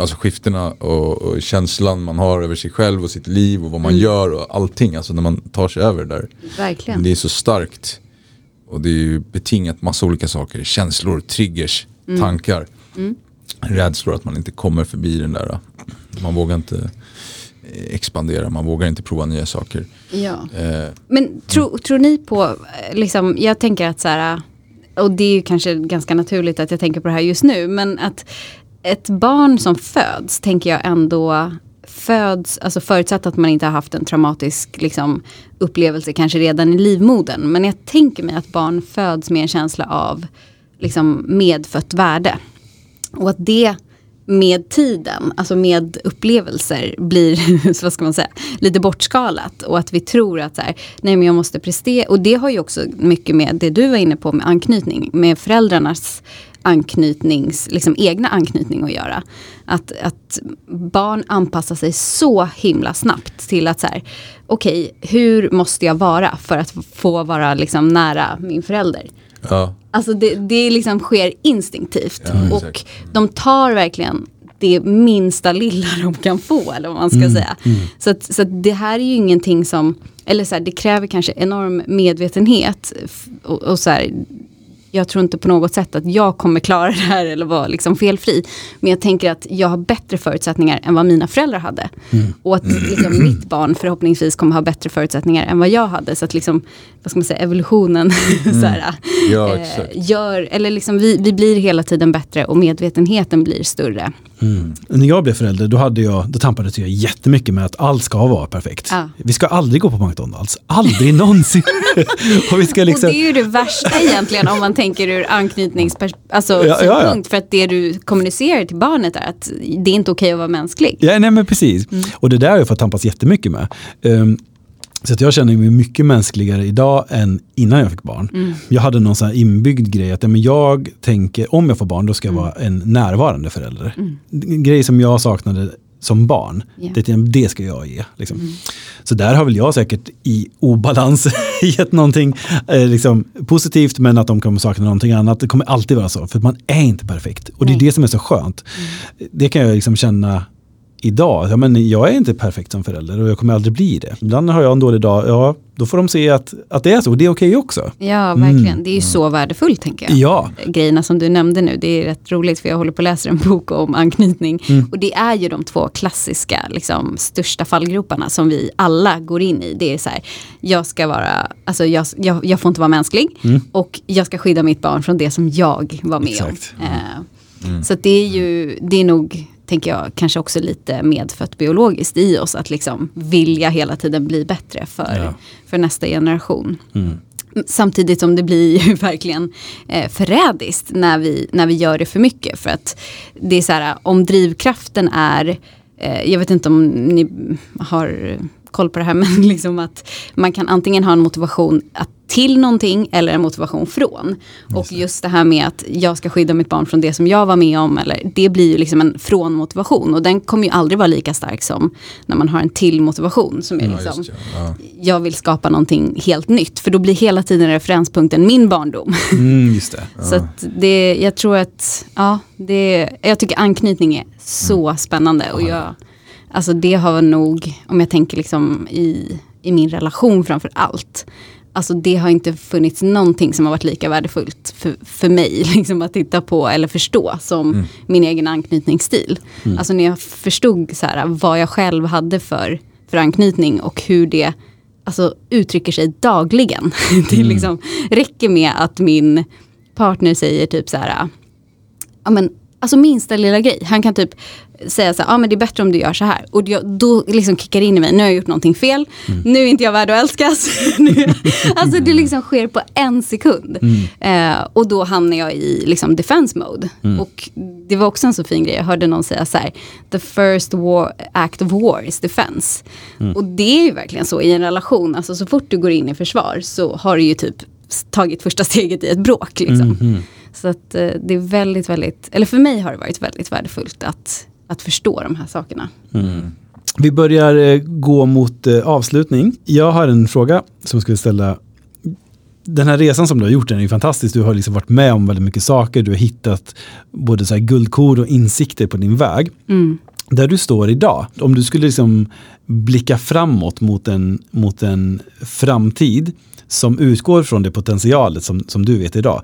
alltså skiftena och, och känslan man har över sig själv och sitt liv och vad man mm. gör och allting, alltså när man tar sig över det där. Verkligen. Det är så starkt. Och det är ju betingat massa olika saker. Känslor, triggers, mm. tankar. Mm. Rädslor att man inte kommer förbi den där. Man vågar inte eh, expandera, man vågar inte prova nya saker. Ja. Eh, Men tro, mm. tror ni på, eh, liksom, jag tänker att så här, och det är ju kanske ganska naturligt att jag tänker på det här just nu, men att ett barn som föds tänker jag ändå föds, alltså förutsatt att man inte har haft en traumatisk liksom, upplevelse kanske redan i livmodern. Men jag tänker mig att barn föds med en känsla av liksom, medfött värde. Och att det med tiden, alltså med upplevelser blir, vad ska man säga, lite bortskalat. Och att vi tror att så här, nej men jag måste prestera. Och det har ju också mycket med det du var inne på med anknytning, med föräldrarnas anknytnings, liksom egna anknytning att göra. Att, att barn anpassar sig så himla snabbt till att så här, okej, okay, hur måste jag vara för att få vara liksom nära min förälder? Ja. Alltså det, det liksom sker instinktivt. Ja, och de tar verkligen det minsta lilla de kan få, eller vad man ska mm, säga. Mm. Så, att, så att det här är ju ingenting som, eller så här, det kräver kanske enorm medvetenhet. Och, och så här, jag tror inte på något sätt att jag kommer klara det här eller vara liksom felfri. Men jag tänker att jag har bättre förutsättningar än vad mina föräldrar hade. Mm. Och att liksom, mitt barn förhoppningsvis kommer ha bättre förutsättningar än vad jag hade. Så att liksom, vad ska man säga, evolutionen Mm. så här, ja, eh, gör, eller liksom vi, vi blir hela tiden bättre och medvetenheten blir större. Mm. När jag blev förälder då, hade jag, då tampades jag jättemycket med att allt ska vara perfekt. Ja. Vi ska aldrig gå på McDonalds, aldrig någonsin. och, vi ska liksom... och det är ju det värsta egentligen om man tänker ur anknytningssynpunkt. Alltså, Ja, ja. För att det du kommunicerar till barnet är att det är inte okej att vara mänsklig. Ja, nej men precis. Mm. Och det där har jag fått tampas jättemycket med. Um, så jag känner mig mycket mänskligare idag än innan jag fick barn. Mm. Jag hade någon sån inbyggd grej att men jag tänker om jag får barn då ska jag vara en närvarande förälder. Mm. En grej som jag saknade som barn. Ja. Det, det ska jag ge. Liksom. Så där har väl jag säkert i obalans gett någonting eh, liksom, positivt men att de kommer sakna någonting annat. Det kommer alltid vara så för man är inte perfekt. Och det är Nej. det som är så skönt. Det kan jag liksom känna idag. Ja, men jag är inte perfekt som förälder och jag kommer aldrig bli det. Ibland har jag en dålig dag, ja då får de se att, att det är så och det är okej också. Ja, verkligen. Det är ju så värdefullt tänker jag. Ja. Grejerna som du nämnde nu, det är rätt roligt för jag håller på att läsa en bok om anknytning. Och det är ju de två klassiska, liksom, största fallgroparna som vi alla går in i. Det är så här, jag ska vara, alltså jag, jag, jag får inte vara mänsklig och jag ska skydda mitt barn från det som jag var med Exakt. om. Eh, Så att det är ju, det är nog, tänker jag, kanske också lite medfött biologiskt i oss att liksom vilja hela tiden bli bättre för, Ja. för nästa generation. Samtidigt som det blir ju verkligen eh, förrädiskt när vi, när vi gör det för mycket. För att det är så här, om drivkraften är, eh, jag vet inte om ni har koll på det här, men liksom att man kan antingen ha en motivation att till någonting eller en motivation från. Och just det här med att jag ska skydda mitt barn från det som jag var med om, eller, det blir ju liksom en från motivation. Och den kommer ju aldrig vara lika stark som när man har en till motivation. Som är Ja, liksom, just, ja. Ja. jag vill skapa någonting helt nytt. För då blir hela tiden referenspunkten min barndom. Mm, just det. Så att det, jag tror att, ja, det, jag tycker anknytning är så spännande. Och jag, alltså det har nog, om jag tänker liksom i, i min relation framför allt. Alltså det har inte funnits någonting som har varit lika värdefullt för, för mig liksom att titta på eller förstå som min egen anknytningsstil. Alltså när jag förstod så här, vad jag själv hade för, för anknytning och hur det alltså, uttrycker sig dagligen. Det liksom räcker med att min partner säger typ så här, ja men alltså minsta lilla grej. Han kan typ säga så här, ja men det är bättre om du gör så här. Och jag, då liksom kickar det in i mig, nu har jag gjort någonting fel, nu är inte jag värd att älskas. Alltså det liksom sker på en sekund. Eh, och då hamnar jag i liksom defense mode. Och det var också en så fin grej, jag hörde någon säga så här, the first war, act of war is defense. Och det är ju verkligen så i en relation, alltså så fort du går in i försvar så har du ju typ tagit första steget i ett bråk. Liksom. Så att eh, det är väldigt, väldigt, eller för mig har det varit väldigt värdefullt att, att förstå de här sakerna. Vi börjar eh, gå mot eh, avslutning. Jag har en fråga som jag skulle ställa. Den här resan som du har gjort den är fantastisk. Du har liksom varit med om väldigt mycket saker. Du har hittat både så här guldkorn och insikter på din väg. Där du står idag, om du skulle liksom blicka framåt mot en, mot en framtid som utgår från det potentialet som, som du vet idag.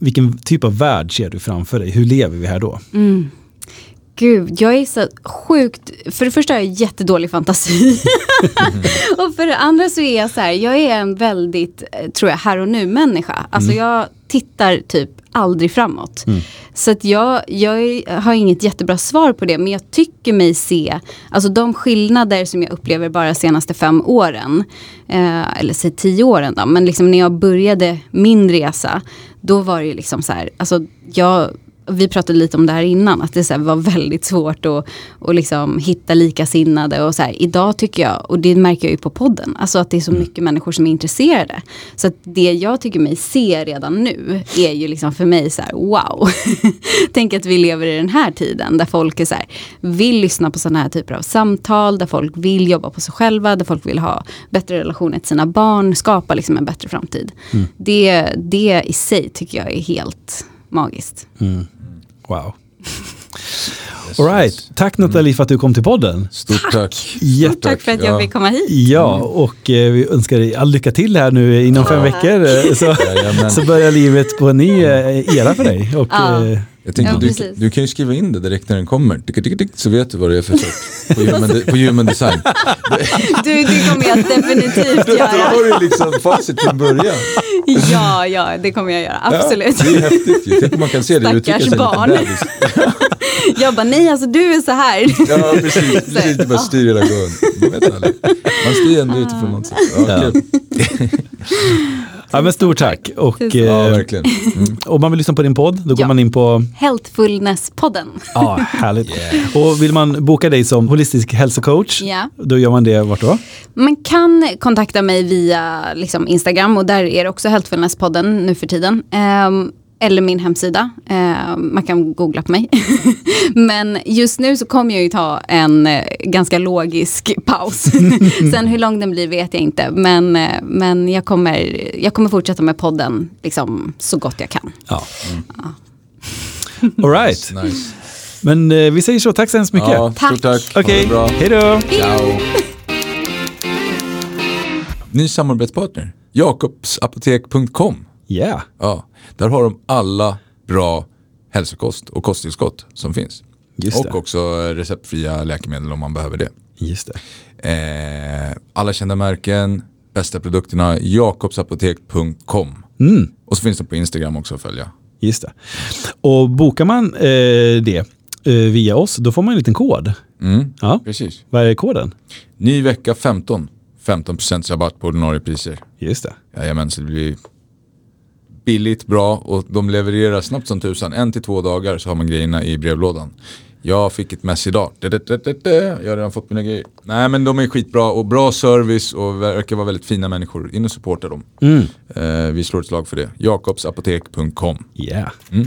Vilken typ av värld ser du framför dig? Hur lever vi här då? Gud, jag är så sjukt, för det första har jag jättedålig fantasi. och för det andra så är jag så här, jag är en väldigt, eh, tror jag, här och nu människa. Alltså jag tittar typ aldrig framåt. Så att jag, jag har inget jättebra svar på det, men jag tycker mig se, alltså de skillnader som jag upplever bara senaste fem åren, eh, eller säg tio åren då, men liksom när jag började min resa, då var det ju liksom så här, alltså jag vi pratade lite om det här innan, att det så var väldigt svårt att, att liksom hitta likasinnade. Och så här, idag tycker jag, och det märker jag ju på podden, alltså att det är så mycket människor som är intresserade. Så att det jag tycker mig se redan nu är ju liksom för mig så här, wow. Tänk att vi lever i den här tiden där folk är så här, vill lyssna på sådana här typer av samtal, där folk vill jobba på sig själva, där folk vill ha bättre relationer till sina barn, skapa liksom en bättre framtid. Det, det i sig tycker jag är helt magiskt. Wow. All right. Tack Nathalie för att du kom till podden. Stort tack. Jätte- Tack för att jag Ja. fick komma hit. Ja, och eh, vi önskar dig all lycka till här nu inom fem veckor. eh, Så, så börjar livet på en ny eh, era för dig. Och, Ja. eh, Jag tänkte Ja, du, du kan ju skriva in det direkt när den kommer. Tick, tick, tick, så vet du vad det är för sort. På human, på human design. Du, det kommer jag definitivt Då göra. har du liksom facit från början. Ja, ja, det kommer jag göra. Absolut. Ja, det är häftigt ju. Tänk om man kan se det Stackars uttrycka sig lite barn. Jag bara, nej alltså du är så här. Ja, precis. precis det bara styr hela gången. Man vet aldrig. Man styr ändå utifrån något sätt. Ja, Ja. Ja, men stort tack. Och, Tusen ja eh, verkligen. Mm. om man vill lyssna på din podd, då går Ja. man in på Healthfulness-podden. Ja, härligt. Och vill man boka dig som holistisk hälsocoach, Ja. då gör man det vart då? Man kan kontakta mig via liksom, Instagram och där är det också Healthfulness-podden nu för tiden. Ehm, eller min hemsida. Eh, man kan googla på mig. Men just nu så kommer jag ju ta en eh, ganska logisk paus. Sen hur lång den blir vet jag inte. Men, eh, men jag, kommer, jag kommer fortsätta med podden liksom, så gott jag kan. Ja. All right. Nice. Men eh, vi säger så, tack så hemskt mycket. Ja, Tack. tack. Okej, bra. hej då. Ciao. Ny samarbetspartner. Jakobsapotek.com. Yeah. Ja, där har de alla bra hälsokost och kosttillskott som finns. Just och det. också receptfria läkemedel om man behöver det. Just det. Eh, alla kända märken, bästa produkterna, jakobsapotek.com. Mm. Och så finns det på Instagram också att följa. Just det. Och bokar man eh, det eh, via oss, då får man en liten kod. Mm, Ja. precis. Vad är koden? Ny vecka 15. 15% rabatt på ordinarie priser. Just det. Jajamän, så det blir billigt, bra och de levererar snabbt som tusan. En till två dagar så har man grejerna i brevlådan. Jag fick ett mess idag. Da, da, da, da, da. Jag har redan fått mina grejer. Nej men de är skitbra och bra service och verkar vara väldigt fina människor. In och supporta dem. Mm. Eh, vi slår ett slag för det. Jakobsapotek.com. Yeah. Mm.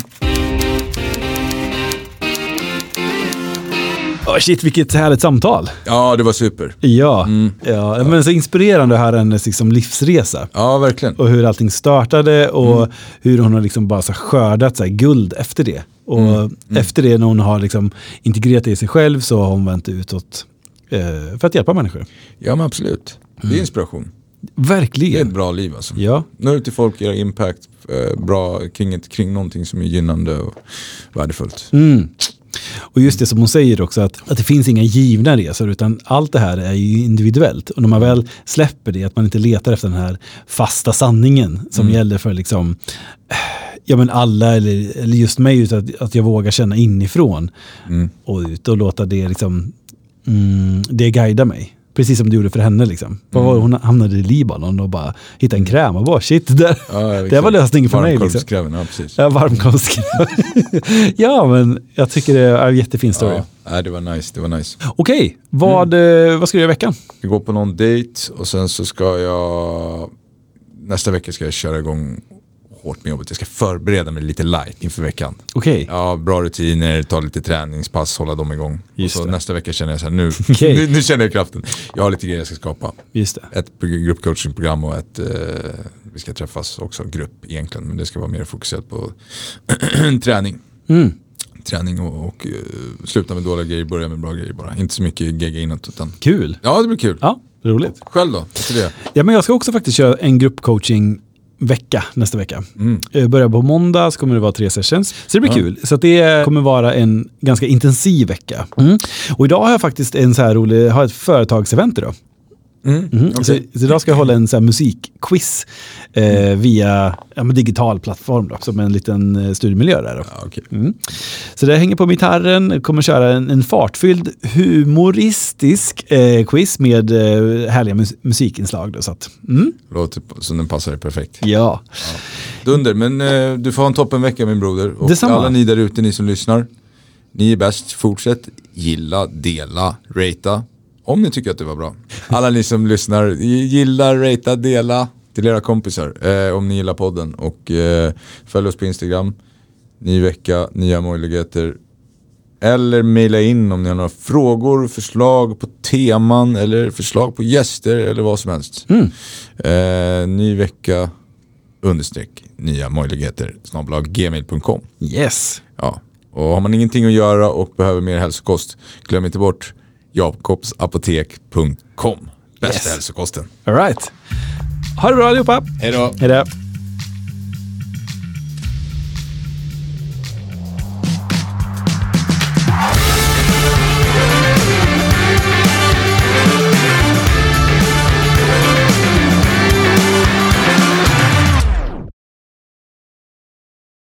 Oh, shit, vilket härligt samtal. Ja, det var super. Ja, ja. men så inspirerande att höra hennes liksom, livsresa. Ja, verkligen. Och hur allting startade och hur hon har liksom bara så skördat så här guld efter det. Och efter det när hon har liksom integrerat det i sig själv så har hon vänt utåt eh, för att hjälpa människor. Ja, men absolut. Det är inspiration. Det är Verkligen. ett bra liv alltså. Ja, Nå ut till folk, göra impact, eh, bra kring, ett, kring någonting som är gynnande och värdefullt. Mm. Och just det som hon säger också, att, att det finns inga givna resor, utan allt det här är ju individuellt. Och när man väl släpper det, att man inte letar efter den här fasta sanningen som gäller för liksom, ja men alla, eller, eller just mig, utan att, att jag vågar känna inifrån och ut och låta det liksom, mm, det guida mig. Precis som du gjorde för henne. Liksom. Det? Hon hamnade i Libanon och bara hittade en kräm och bara shit, där, det var lösningen för mig. Liksom. Ja precis. Ja, varmkorvskräm. ja, men jag tycker det är en jättefin story. Ja, det var nice, det var nice. Okej, vad, eh, vad ska du göra i veckan? Jag går på någon dejt och sen så ska jag nästa vecka ska jag köra igång hårt med jobbet. Jag ska förbereda mig lite light inför veckan. Okej, Ja, bra rutiner, ta lite träningspass, hålla dem igång. Just och så det. nästa vecka känner jag så här, nu, Okej. nu, nu känner jag kraften. Jag har lite grejer jag ska skapa. just det. Ett gruppcoachingprogram och ett, eh, vi ska träffas också, grupp egentligen, men det ska vara mer fokuserat på träning. Mm. Träning och, och eh, sluta med dåliga grejer, börja med bra grejer bara. Inte så mycket gegga inåt utan, Kul. ja det blir kul. Ja, roligt. Själv då? Det? Ja, men jag ska också faktiskt köra en gruppcoaching vecka nästa vecka. Mm. Eh, Börjar på måndag så kommer det vara tre sessions. Så det blir Ja. kul. Så det kommer vara en ganska intensiv vecka. Mm. Och idag har jag faktiskt en så här rolig, har ett företagsevent idag. Mm. Mm. okej. Så, så idag ska jag hålla en så musikquiz eh, via ja, digital plattform då, som en liten eh, studiemiljö där. Ja, okej. Mm. Så det hänger på gitarren, kommer köra en, en fartfylld humoristisk eh, quiz med eh, härliga mus musikinslag. Då, så att, mm. Låter som den passar dig perfekt. Ja, Dunder, men eh, du får ha en toppenvecka min broder. Och Detsamma. alla ni där ute, ni som lyssnar. Ni är bäst, fortsätt gilla, dela, ratea. Om ni tycker att det var bra. Alla ni som lyssnar, gilla, ratea, dela till era kompisar. Eh, om ni gillar podden. Och eh, följ oss på Instagram. Ny vecka, nya möjligheter. Eller mejla in om ni har några frågor, förslag på teman eller förslag på gäster eller vad som helst. Eh, ny vecka, understreck, nya möjligheter, snabel-a gmail.com. yes. Ja. Och har man ingenting att göra och behöver mer hälsokost, glöm inte bort jakobsapotek.com. Bästa Yes. hälsokosten. All right. Ha det bra allihopa. Hej då! Hej då.